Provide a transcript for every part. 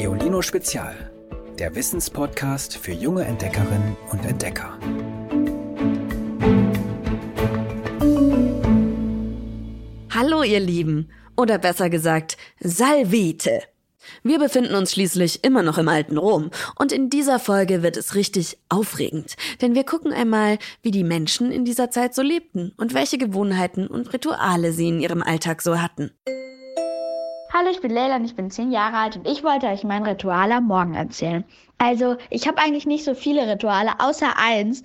Geolino Spezial, der Wissenspodcast für junge Entdeckerinnen und Entdecker. Hallo ihr Lieben, oder besser gesagt, Salvete. Wir befinden uns schließlich immer noch im alten Rom und in dieser Folge wird es richtig aufregend, denn wir gucken einmal, wie die Menschen in dieser Zeit so lebten und welche Gewohnheiten und Rituale sie in ihrem Alltag so hatten. Hallo, ich bin Leila und ich bin zehn Jahre alt und ich wollte euch mein Ritual am Morgen erzählen. Also, ich habe eigentlich nicht so viele Rituale, außer eins.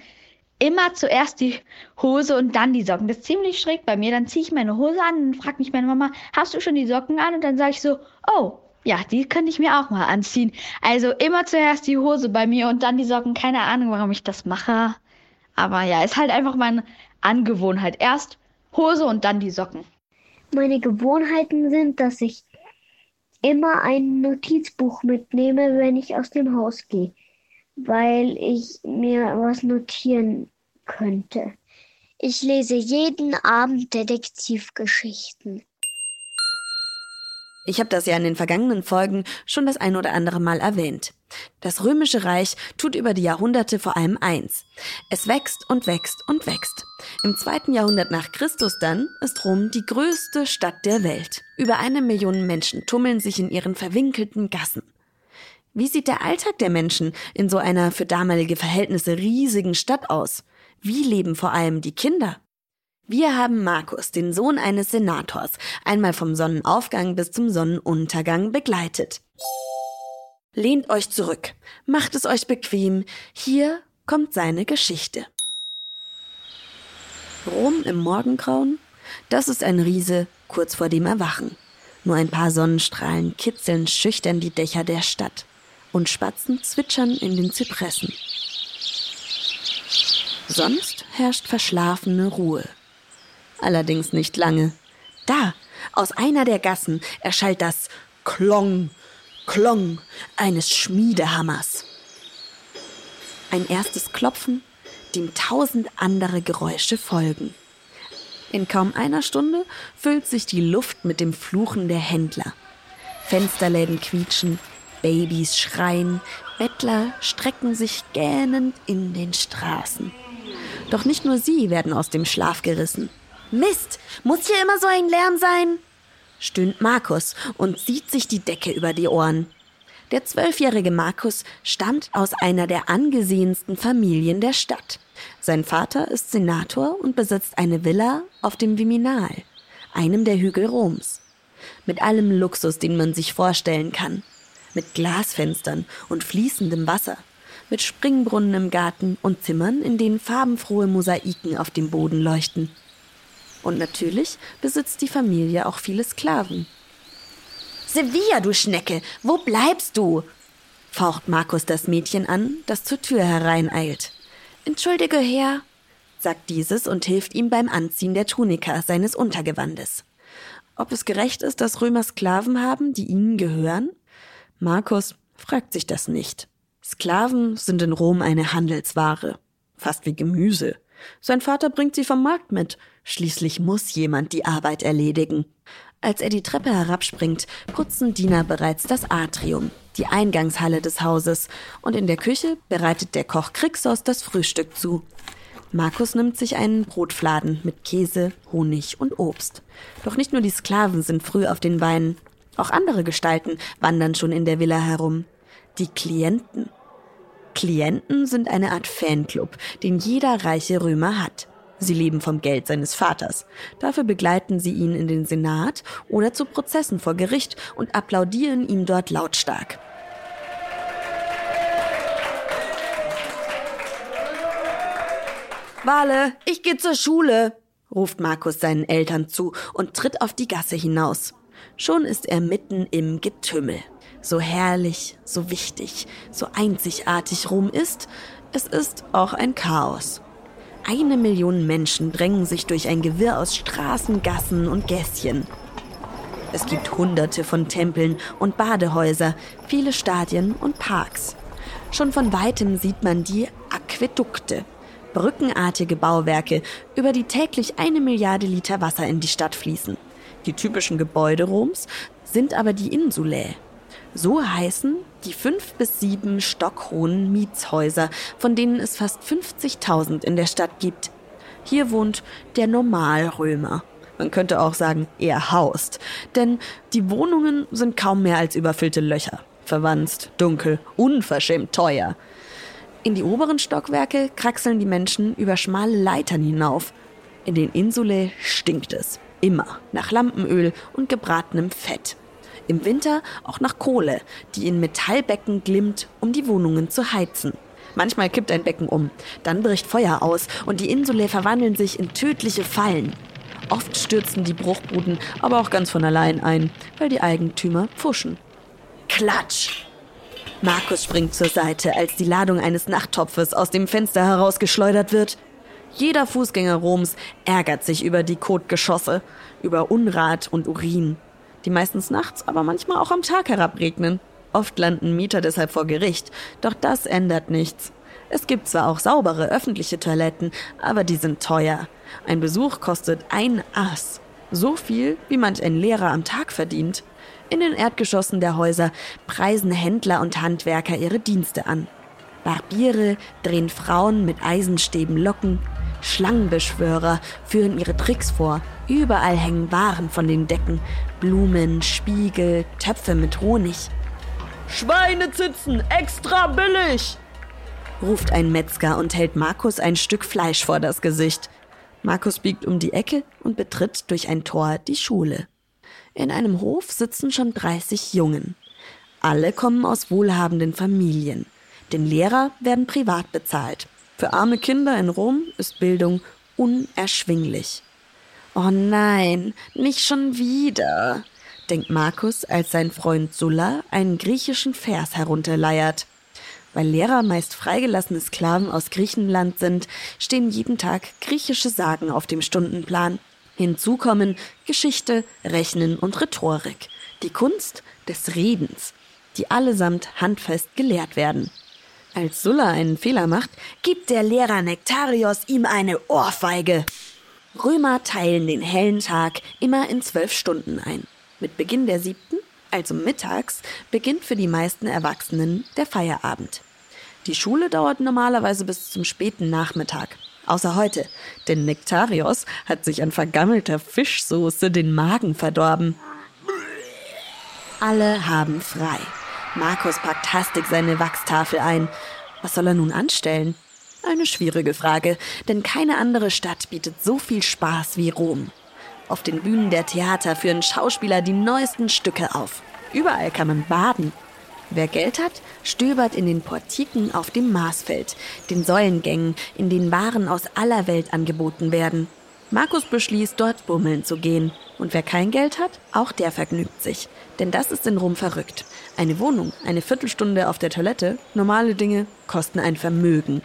Immer zuerst die Hose und dann die Socken. Das ist ziemlich schräg bei mir. Dann ziehe ich meine Hose an und fragt mich meine Mama, hast du schon die Socken an? Und dann sage ich so, oh, ja, die könnte ich mir auch mal anziehen. Also immer zuerst die Hose bei mir und dann die Socken. Keine Ahnung, warum ich das mache. Aber ja, ist halt einfach meine Angewohnheit. Erst Hose und dann die Socken. Meine Gewohnheiten sind, dass ich immer ein Notizbuch mitnehme, wenn ich aus dem Haus gehe, weil ich mir was notieren könnte. Ich lese jeden Abend Detektivgeschichten. Ich habe das ja in den vergangenen Folgen schon das ein oder andere Mal erwähnt. Das römische Reich tut über die Jahrhunderte vor allem eins. Es wächst und wächst und wächst. Im zweiten Jahrhundert nach Christus dann ist Rom die größte Stadt der Welt. Über eine Million Menschen tummeln sich in ihren verwinkelten Gassen. Wie sieht der Alltag der Menschen in so einer für damalige Verhältnisse riesigen Stadt aus? Wie leben vor allem die Kinder? Wir haben Markus, den Sohn eines Senators, einmal vom Sonnenaufgang bis zum Sonnenuntergang begleitet. Lehnt euch zurück, macht es euch bequem, hier kommt seine Geschichte. Rom im Morgengrauen? Das ist ein Riese kurz vor dem Erwachen. Nur ein paar Sonnenstrahlen kitzeln schüchtern die Dächer der Stadt und Spatzen zwitschern in den Zypressen. Sonst herrscht verschlafene Ruhe allerdings nicht lange. Da, aus einer der Gassen, erschallt das Klong, Klong eines Schmiedehammers. Ein erstes Klopfen, dem tausend andere Geräusche folgen. In kaum einer Stunde füllt sich die Luft mit dem Fluchen der Händler. Fensterläden quietschen, Babys schreien, Bettler strecken sich gähnend in den Straßen. Doch nicht nur sie werden aus dem Schlaf gerissen. Mist, muss hier immer so ein Lärm sein? stöhnt Markus und zieht sich die Decke über die Ohren. Der zwölfjährige Markus stammt aus einer der angesehensten Familien der Stadt. Sein Vater ist Senator und besitzt eine Villa auf dem Viminal, einem der Hügel Roms. Mit allem Luxus, den man sich vorstellen kann. Mit Glasfenstern und fließendem Wasser. Mit Springbrunnen im Garten und Zimmern, in denen farbenfrohe Mosaiken auf dem Boden leuchten. Und natürlich besitzt die Familie auch viele Sklaven. Sevilla, du Schnecke, wo bleibst du? faucht Markus das Mädchen an, das zur Tür hereineilt. Entschuldige, Herr, sagt dieses und hilft ihm beim Anziehen der Tunika seines Untergewandes. Ob es gerecht ist, dass Römer Sklaven haben, die ihnen gehören? Markus fragt sich das nicht. Sklaven sind in Rom eine Handelsware, fast wie Gemüse. Sein Vater bringt sie vom Markt mit. Schließlich muss jemand die Arbeit erledigen. Als er die Treppe herabspringt, putzen Diener bereits das Atrium, die Eingangshalle des Hauses, und in der Küche bereitet der Koch Krixos das Frühstück zu. Markus nimmt sich einen Brotfladen mit Käse, Honig und Obst. Doch nicht nur die Sklaven sind früh auf den Beinen, auch andere Gestalten wandern schon in der Villa herum. Die Klienten. Klienten sind eine Art Fanclub, den jeder reiche Römer hat. Sie leben vom Geld seines Vaters. Dafür begleiten sie ihn in den Senat oder zu Prozessen vor Gericht und applaudieren ihm dort lautstark. Wale, ich gehe zur Schule, ruft Markus seinen Eltern zu und tritt auf die Gasse hinaus. Schon ist er mitten im Getümmel so herrlich, so wichtig, so einzigartig Rom ist, es ist auch ein Chaos. Eine Million Menschen drängen sich durch ein Gewirr aus Straßen, Gassen und Gässchen. Es gibt hunderte von Tempeln und Badehäuser, viele Stadien und Parks. Schon von weitem sieht man die Aquädukte, brückenartige Bauwerke, über die täglich eine Milliarde Liter Wasser in die Stadt fließen. Die typischen Gebäude Roms sind aber die Insulae, So heißen die fünf bis sieben stockhohen Mietshäuser, von denen es fast 50.000 in der Stadt gibt. Hier wohnt der Normalrömer. Man könnte auch sagen, er haust. Denn die Wohnungen sind kaum mehr als überfüllte Löcher. Verwanzt, dunkel, unverschämt teuer. In die oberen Stockwerke kraxeln die Menschen über schmale Leitern hinauf. In den Insule stinkt es. Immer nach Lampenöl und gebratenem Fett. Im Winter auch nach Kohle, die in Metallbecken glimmt, um die Wohnungen zu heizen. Manchmal kippt ein Becken um, dann bricht Feuer aus und die Insule verwandeln sich in tödliche Fallen. Oft stürzen die Bruchbuden aber auch ganz von allein ein, weil die Eigentümer pfuschen. Klatsch! Markus springt zur Seite, als die Ladung eines Nachttopfes aus dem Fenster herausgeschleudert wird. Jeder Fußgänger Roms ärgert sich über die Kotgeschosse, über Unrat und Urin, die meistens nachts, aber manchmal auch am Tag herabregnen. Oft landen Mieter deshalb vor Gericht, doch das ändert nichts. Es gibt zwar auch saubere öffentliche Toiletten, aber die sind teuer. Ein Besuch kostet ein Ass. So viel, wie manch ein Lehrer am Tag verdient. In den Erdgeschossen der Häuser preisen Händler und Handwerker ihre Dienste an. Barbiere drehen Frauen mit Eisenstäben Locken, Schlangenbeschwörer führen ihre Tricks vor. Überall hängen Waren von den Decken. Blumen, Spiegel, Töpfe mit Honig. Schweinezitzen, extra billig! ruft ein Metzger und hält Markus ein Stück Fleisch vor das Gesicht. Markus biegt um die Ecke und betritt durch ein Tor die Schule. In einem Hof sitzen schon 30 Jungen. Alle kommen aus wohlhabenden Familien. Den Lehrer werden privat bezahlt. Für arme Kinder in Rom ist Bildung unerschwinglich. Oh nein, nicht schon wieder, denkt Markus, als sein Freund Sulla einen griechischen Vers herunterleiert. Weil Lehrer meist freigelassene Sklaven aus Griechenland sind, stehen jeden Tag griechische Sagen auf dem Stundenplan. Hinzu kommen Geschichte, Rechnen und Rhetorik, die Kunst des Redens, die allesamt handfest gelehrt werden. Als Sulla einen Fehler macht, gibt der Lehrer Nektarios ihm eine Ohrfeige. Römer teilen den hellen Tag immer in zwölf Stunden ein. Mit Beginn der siebten, also mittags, beginnt für die meisten Erwachsenen der Feierabend. Die Schule dauert normalerweise bis zum späten Nachmittag. Außer heute, denn Nektarios hat sich an vergammelter Fischsoße den Magen verdorben. Alle haben frei. Markus packt hastig seine Wachstafel ein. Was soll er nun anstellen? Eine schwierige Frage, denn keine andere Stadt bietet so viel Spaß wie Rom. Auf den Bühnen der Theater führen Schauspieler die neuesten Stücke auf. Überall kann man baden. Wer Geld hat, stöbert in den Portiken auf dem Marsfeld, den Säulengängen, in denen Waren aus aller Welt angeboten werden. Markus beschließt, dort bummeln zu gehen. Und wer kein Geld hat, auch der vergnügt sich. Denn das ist in Rom verrückt. Eine Wohnung, eine Viertelstunde auf der Toilette, normale Dinge kosten ein Vermögen.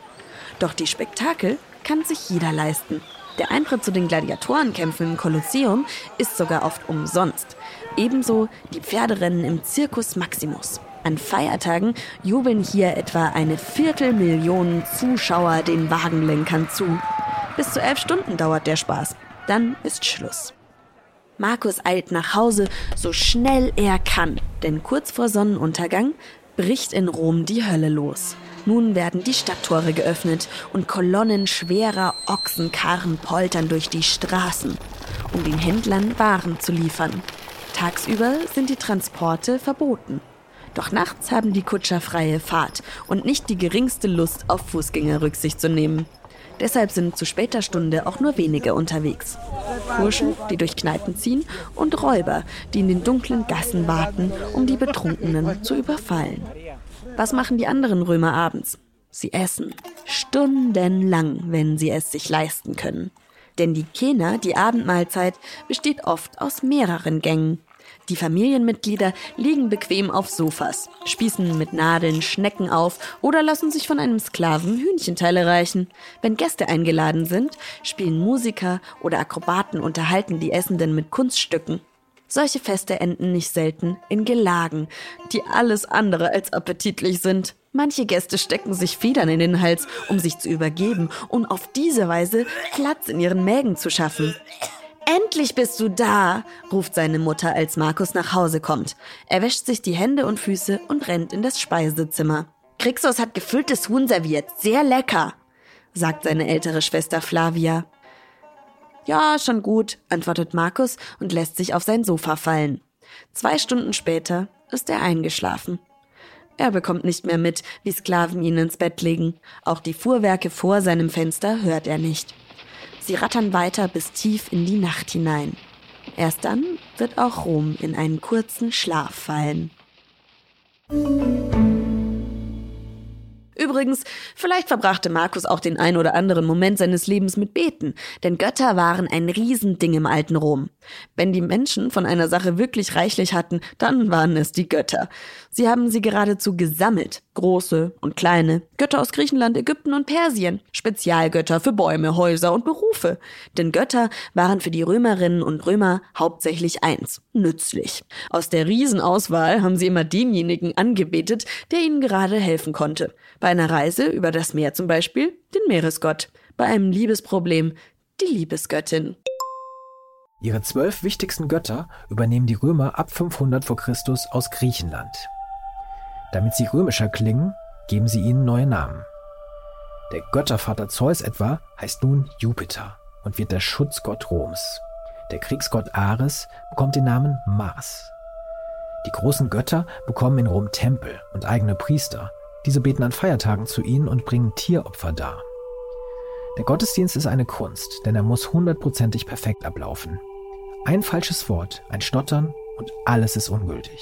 Doch die Spektakel kann sich jeder leisten. Der Eintritt zu den Gladiatorenkämpfen im Kolosseum ist sogar oft umsonst. Ebenso die Pferderennen im Circus Maximus. An Feiertagen jubeln hier etwa eine Viertelmillion Zuschauer den Wagenlenkern zu. Bis zu elf Stunden dauert der Spaß. Dann ist Schluss. Markus eilt nach Hause, so schnell er kann, denn kurz vor Sonnenuntergang bricht in Rom die Hölle los. Nun werden die Stadttore geöffnet und Kolonnen schwerer Ochsenkarren poltern durch die Straßen, um den Händlern Waren zu liefern. Tagsüber sind die Transporte verboten. Doch nachts haben die Kutscher freie Fahrt und nicht die geringste Lust, auf Fußgänger Rücksicht zu nehmen. Deshalb sind zu später Stunde auch nur wenige unterwegs. Burschen, die durch Kneipen ziehen, und Räuber, die in den dunklen Gassen warten, um die Betrunkenen zu überfallen. Was machen die anderen Römer abends? Sie essen. Stundenlang, wenn sie es sich leisten können. Denn die Kena, die Abendmahlzeit, besteht oft aus mehreren Gängen. Die Familienmitglieder liegen bequem auf Sofas, spießen mit Nadeln Schnecken auf oder lassen sich von einem Sklaven Hühnchenteile reichen. Wenn Gäste eingeladen sind, spielen Musiker oder Akrobaten unterhalten die Essenden mit Kunststücken. Solche Feste enden nicht selten in Gelagen, die alles andere als appetitlich sind. Manche Gäste stecken sich Federn in den Hals, um sich zu übergeben und auf diese Weise Platz in ihren Mägen zu schaffen. Endlich bist du da, ruft seine Mutter, als Markus nach Hause kommt. Er wäscht sich die Hände und Füße und rennt in das Speisezimmer. Krixos hat gefülltes Huhn serviert, sehr lecker, sagt seine ältere Schwester Flavia. Ja, schon gut, antwortet Markus und lässt sich auf sein Sofa fallen. Zwei Stunden später ist er eingeschlafen. Er bekommt nicht mehr mit, wie Sklaven ihn ins Bett legen. Auch die Fuhrwerke vor seinem Fenster hört er nicht. Sie rattern weiter bis tief in die Nacht hinein. Erst dann wird auch Rom in einen kurzen Schlaf fallen. Übrigens, vielleicht verbrachte Markus auch den ein oder anderen Moment seines Lebens mit Beten, denn Götter waren ein Riesending im alten Rom. Wenn die Menschen von einer Sache wirklich reichlich hatten, dann waren es die Götter. Sie haben sie geradezu gesammelt, große und kleine, Götter aus Griechenland, Ägypten und Persien, Spezialgötter für Bäume, Häuser und Berufe. Denn Götter waren für die Römerinnen und Römer hauptsächlich eins, nützlich. Aus der Riesenauswahl haben sie immer denjenigen angebetet, der ihnen gerade helfen konnte. Bei einer Reise über das Meer zum Beispiel den Meeresgott. Bei einem Liebesproblem die Liebesgöttin. Ihre zwölf wichtigsten Götter übernehmen die Römer ab 500 vor Christus aus Griechenland. Damit sie römischer klingen, geben sie ihnen neue Namen. Der Göttervater Zeus etwa heißt nun Jupiter und wird der Schutzgott Roms. Der Kriegsgott Ares bekommt den Namen Mars. Die großen Götter bekommen in Rom Tempel und eigene Priester, diese beten an Feiertagen zu ihnen und bringen Tieropfer dar. Der Gottesdienst ist eine Kunst, denn er muss hundertprozentig perfekt ablaufen. Ein falsches Wort, ein Stottern und alles ist ungültig.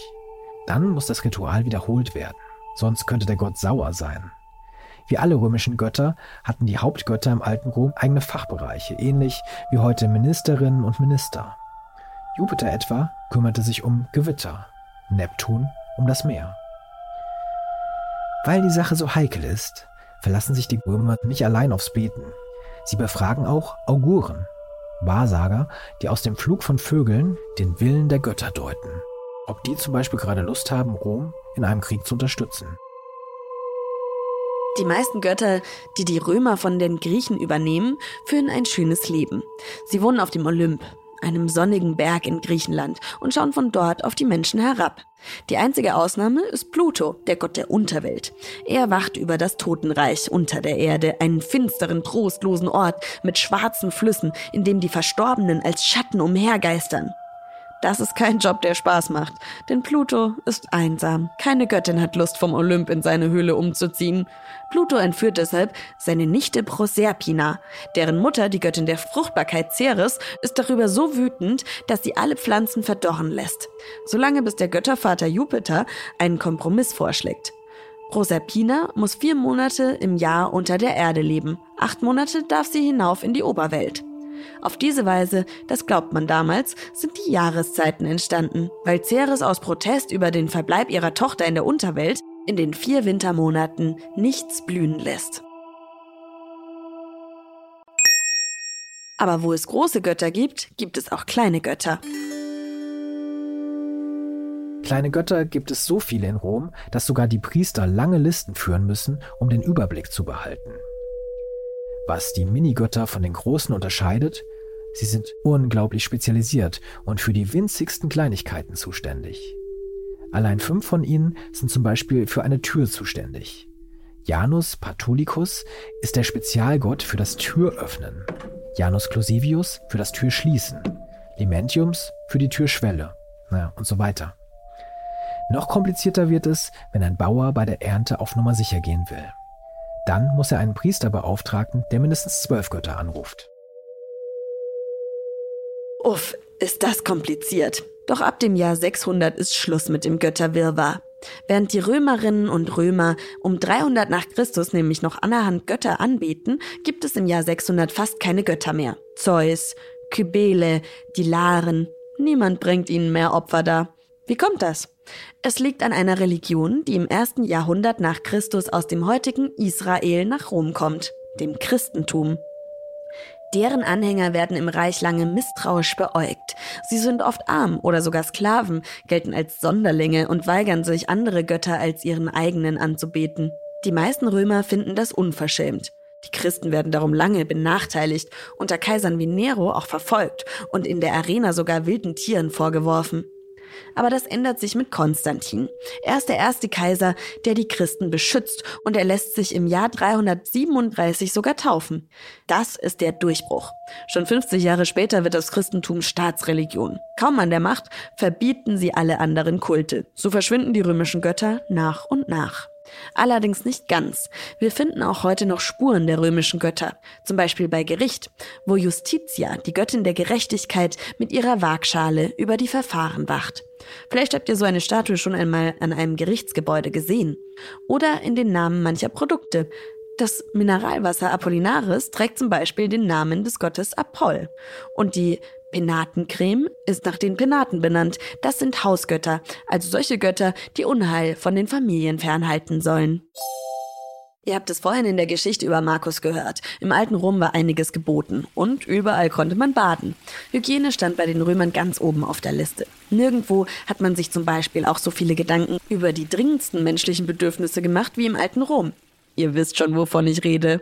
Dann muss das Ritual wiederholt werden, sonst könnte der Gott sauer sein. Wie alle römischen Götter hatten die Hauptgötter im alten Rom eigene Fachbereiche, ähnlich wie heute Ministerinnen und Minister. Jupiter etwa kümmerte sich um Gewitter, Neptun um das Meer. Weil die Sache so heikel ist, verlassen sich die Römer nicht allein aufs Beten. Sie befragen auch Auguren, Wahrsager, die aus dem Flug von Vögeln den Willen der Götter deuten. Ob die zum Beispiel gerade Lust haben, Rom in einem Krieg zu unterstützen. Die meisten Götter, die die Römer von den Griechen übernehmen, führen ein schönes Leben. Sie wohnen auf dem Olymp, einem sonnigen Berg in Griechenland, und schauen von dort auf die Menschen herab. Die einzige Ausnahme ist Pluto, der Gott der Unterwelt. Er wacht über das Totenreich unter der Erde, einen finsteren, trostlosen Ort mit schwarzen Flüssen, in dem die Verstorbenen als Schatten umhergeistern. Das ist kein Job, der Spaß macht, denn Pluto ist einsam. Keine Göttin hat Lust, vom Olymp in seine Höhle umzuziehen. Pluto entführt deshalb seine Nichte Proserpina. Deren Mutter, die Göttin der Fruchtbarkeit Ceres, ist darüber so wütend, dass sie alle Pflanzen verdorren lässt. Solange bis der Göttervater Jupiter einen Kompromiss vorschlägt. Proserpina muss vier Monate im Jahr unter der Erde leben. Acht Monate darf sie hinauf in die Oberwelt. Auf diese Weise, das glaubt man damals, sind die Jahreszeiten entstanden, weil Ceres aus Protest über den Verbleib ihrer Tochter in der Unterwelt in den vier Wintermonaten nichts blühen lässt. Aber wo es große Götter gibt, gibt es auch kleine Götter. Kleine Götter gibt es so viele in Rom, dass sogar die Priester lange Listen führen müssen, um den Überblick zu behalten. Was die Minigötter von den großen unterscheidet, sie sind unglaublich spezialisiert und für die winzigsten Kleinigkeiten zuständig. Allein fünf von ihnen sind zum Beispiel für eine Tür zuständig. Janus Patulicus ist der Spezialgott für das Türöffnen, Janus Clausivius für das Türschließen, Limentiums für die Türschwelle naja, und so weiter. Noch komplizierter wird es, wenn ein Bauer bei der Ernte auf Nummer sicher gehen will. Dann muss er einen Priester beauftragen, der mindestens zwölf Götter anruft. Uff, ist das kompliziert. Doch ab dem Jahr 600 ist Schluss mit dem Götterwirrwarr. Während die Römerinnen und Römer um 300 nach Christus nämlich noch anerhand Götter anbeten, gibt es im Jahr 600 fast keine Götter mehr. Zeus, Kybele, die Laren, niemand bringt ihnen mehr Opfer dar. Wie kommt das? Es liegt an einer Religion, die im ersten Jahrhundert nach Christus aus dem heutigen Israel nach Rom kommt, dem Christentum. Deren Anhänger werden im Reich lange misstrauisch beäugt. Sie sind oft arm oder sogar Sklaven, gelten als Sonderlinge und weigern sich, andere Götter als ihren eigenen anzubeten. Die meisten Römer finden das unverschämt. Die Christen werden darum lange benachteiligt, unter Kaisern wie Nero auch verfolgt und in der Arena sogar wilden Tieren vorgeworfen. Aber das ändert sich mit Konstantin. Er ist der erste Kaiser, der die Christen beschützt und er lässt sich im Jahr 337 sogar taufen. Das ist der Durchbruch. Schon 50 Jahre später wird das Christentum Staatsreligion. Kaum an der Macht verbieten sie alle anderen Kulte. So verschwinden die römischen Götter nach und nach. Allerdings nicht ganz. Wir finden auch heute noch Spuren der römischen Götter, zum Beispiel bei Gericht, wo Justitia, die Göttin der Gerechtigkeit, mit ihrer Waagschale über die Verfahren wacht. Vielleicht habt ihr so eine Statue schon einmal an einem Gerichtsgebäude gesehen. Oder in den Namen mancher Produkte. Das Mineralwasser Apollinaris trägt zum Beispiel den Namen des Gottes Apoll. Und die Penatencreme ist nach den Penaten benannt. Das sind Hausgötter, also solche Götter, die Unheil von den Familien fernhalten sollen. Ihr habt es vorhin in der Geschichte über Markus gehört. Im alten Rom war einiges geboten und überall konnte man baden. Hygiene stand bei den Römern ganz oben auf der Liste. Nirgendwo hat man sich zum Beispiel auch so viele Gedanken über die dringendsten menschlichen Bedürfnisse gemacht wie im alten Rom. Ihr wisst schon, wovon ich rede.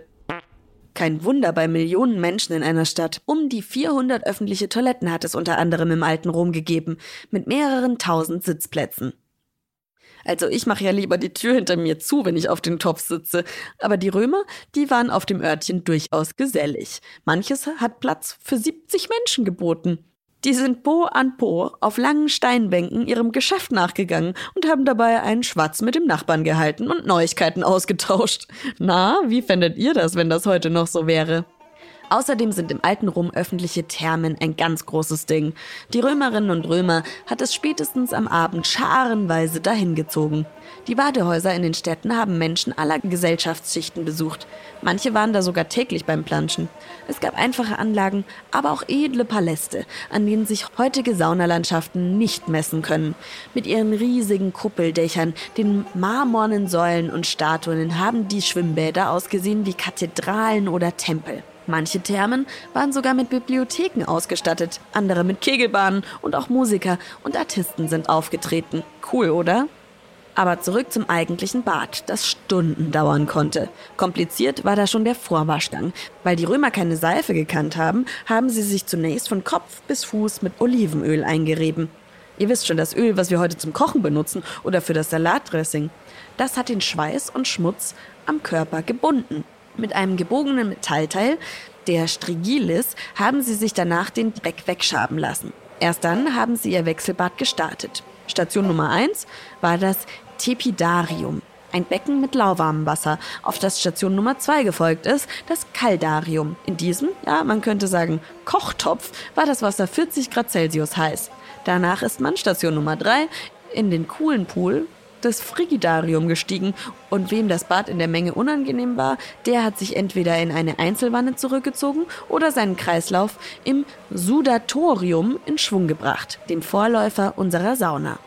Kein Wunder bei Millionen Menschen in einer Stadt. Um die 400 öffentliche Toiletten hat es unter anderem im alten Rom gegeben, mit mehreren tausend Sitzplätzen. Also ich mache ja lieber die Tür hinter mir zu, wenn ich auf den Topf sitze. Aber die Römer, die waren auf dem Örtchen durchaus gesellig. Manches hat Platz für 70 Menschen geboten. Die sind Po an Po auf langen Steinbänken ihrem Geschäft nachgegangen und haben dabei einen Schwatz mit dem Nachbarn gehalten und Neuigkeiten ausgetauscht. Na, wie fändet ihr das, wenn das heute noch so wäre? Außerdem sind im alten Rom öffentliche Thermen ein ganz großes Ding. Die Römerinnen und Römer hat es spätestens am Abend scharenweise dahingezogen. Die Badehäuser in den Städten haben Menschen aller Gesellschaftsschichten besucht. Manche waren da sogar täglich beim Planschen. Es gab einfache Anlagen, aber auch edle Paläste, an denen sich heutige Saunalandschaften nicht messen können. Mit ihren riesigen Kuppeldächern, den marmornen Säulen und Statuen haben die Schwimmbäder ausgesehen wie Kathedralen oder Tempel. Manche Thermen waren sogar mit Bibliotheken ausgestattet, andere mit Kegelbahnen und auch Musiker und Artisten sind aufgetreten. Cool, oder? Aber zurück zum eigentlichen Bad, das Stunden dauern konnte. Kompliziert war da schon der Vorwaschgang. Weil die Römer keine Seife gekannt haben, haben sie sich zunächst von Kopf bis Fuß mit Olivenöl eingerieben. Ihr wisst schon, das Öl, was wir heute zum Kochen benutzen oder für das Salatdressing. Das hat den Schweiß und Schmutz am Körper gebunden. Mit einem gebogenen Metallteil, der Strigilis, haben sie sich danach den Dreck wegschaben lassen. Erst dann haben sie ihr Wechselbad gestartet. Station Nummer eins war das Tepidarium, ein Becken mit lauwarmem Wasser, auf das Station Nummer zwei gefolgt ist, das Kaldarium. In diesem, ja, man könnte sagen, Kochtopf, war das Wasser 40 Grad Celsius heiß. Danach ist man Station Nummer drei in den coolen Pool das Frigidarium gestiegen und wem das Bad in der Menge unangenehm war, der hat sich entweder in eine Einzelwanne zurückgezogen oder seinen Kreislauf im Sudatorium in Schwung gebracht, dem Vorläufer unserer Sauna.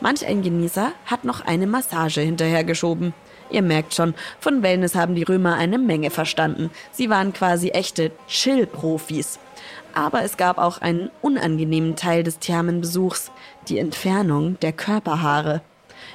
Manch ein Genießer hat noch eine Massage hinterhergeschoben. Ihr merkt schon, von Wellness haben die Römer eine Menge verstanden. Sie waren quasi echte Chill-Profis. Aber es gab auch einen unangenehmen Teil des Thermenbesuchs, die Entfernung der Körperhaare.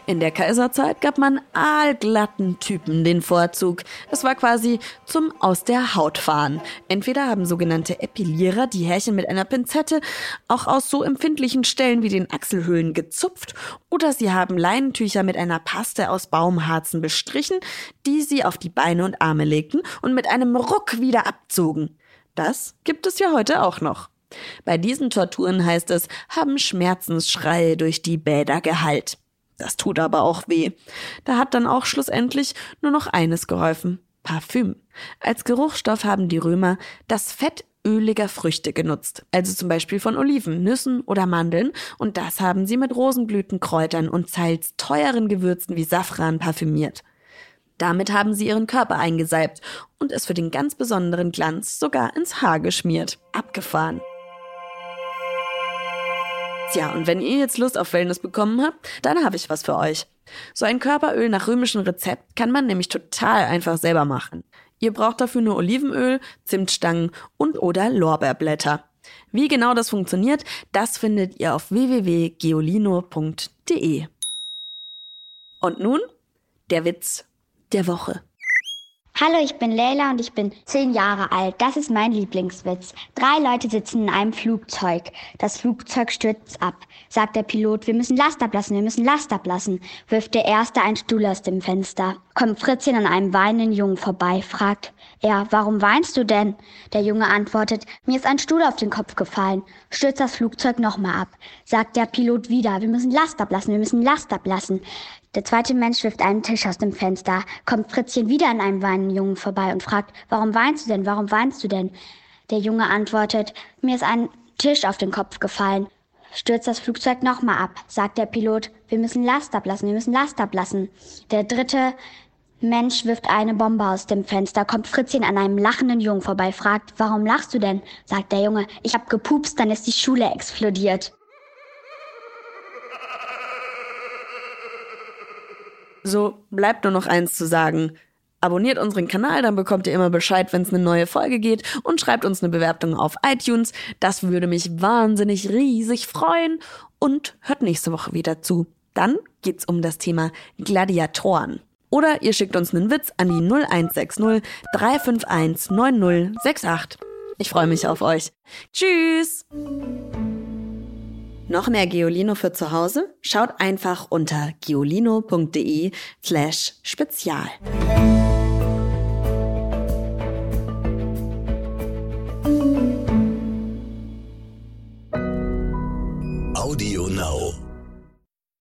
In der Kaiserzeit gab man aalglatten Typen den Vorzug. Es war quasi zum Aus der Haut fahren. Entweder haben sogenannte Epilierer die Härchen mit einer Pinzette auch aus so empfindlichen Stellen wie den Achselhöhlen gezupft, oder sie haben Leinentücher mit einer Paste aus Baumharzen bestrichen, die sie auf die Beine und Arme legten und mit einem Ruck wieder abzogen. Das gibt es ja heute auch noch. Bei diesen Torturen heißt es, haben Schmerzensschreie durch die Bäder geheilt. Das tut aber auch weh. Da hat dann auch schlussendlich nur noch eines geholfen. Parfüm. Als Geruchsstoff haben die Römer das Fett öliger Früchte genutzt, also zum Beispiel von Oliven, Nüssen oder Mandeln, und das haben sie mit Rosenblüten, Kräutern und teils teuren Gewürzen wie Safran parfümiert. Damit haben sie ihren Körper eingesalbt und es für den ganz besonderen Glanz sogar ins Haar geschmiert. Abgefahren. Tja, und wenn ihr jetzt Lust auf Wellness bekommen habt, dann habe ich was für euch. So ein Körperöl nach römischem Rezept kann man nämlich total einfach selber machen. Ihr braucht dafür nur Olivenöl, Zimtstangen und oder Lorbeerblätter. Wie genau das funktioniert, das findet ihr auf www.geolino.de. Und nun der Witz der Woche. Hallo, ich bin Leila und ich bin zehn Jahre alt. Das ist mein Lieblingswitz. Drei Leute sitzen in einem Flugzeug. Das Flugzeug stürzt ab. Sagt der Pilot, wir müssen Last ablassen, wir müssen Last ablassen. Wirft der Erste einen Stuhl aus dem Fenster. Kommt Fritzchen an einem weinenden Jungen vorbei, fragt er, warum weinst du denn? Der Junge antwortet, mir ist ein Stuhl auf den Kopf gefallen. Stürzt das Flugzeug nochmal ab. Sagt der Pilot wieder, wir müssen Last ablassen, wir müssen Last ablassen. Der zweite Mensch wirft einen Tisch aus dem Fenster, kommt Fritzchen wieder an einem weinenden Jungen vorbei und fragt, warum weinst du denn, warum weinst du denn? Der Junge antwortet, mir ist ein Tisch auf den Kopf gefallen. Stürzt das Flugzeug nochmal ab, sagt der Pilot, wir müssen Last ablassen, wir müssen Last ablassen. Der dritte Mensch wirft eine Bombe aus dem Fenster, kommt Fritzchen an einem lachenden Jungen vorbei, fragt, warum lachst du denn? Sagt der Junge, ich hab gepupst, dann ist die Schule explodiert. So bleibt nur noch eins zu sagen. Abonniert unseren Kanal, dann bekommt ihr immer Bescheid, wenn es eine neue Folge geht und schreibt uns eine Bewertung auf iTunes. Das würde mich wahnsinnig riesig freuen und hört nächste Woche wieder zu. Dann geht's um das Thema Gladiatoren. Oder ihr schickt uns einen Witz an die 0160 351 9068. Ich freue mich auf euch. Tschüss! Noch mehr Geolino für zu Hause? Schaut einfach unter geolino.de slash spezial.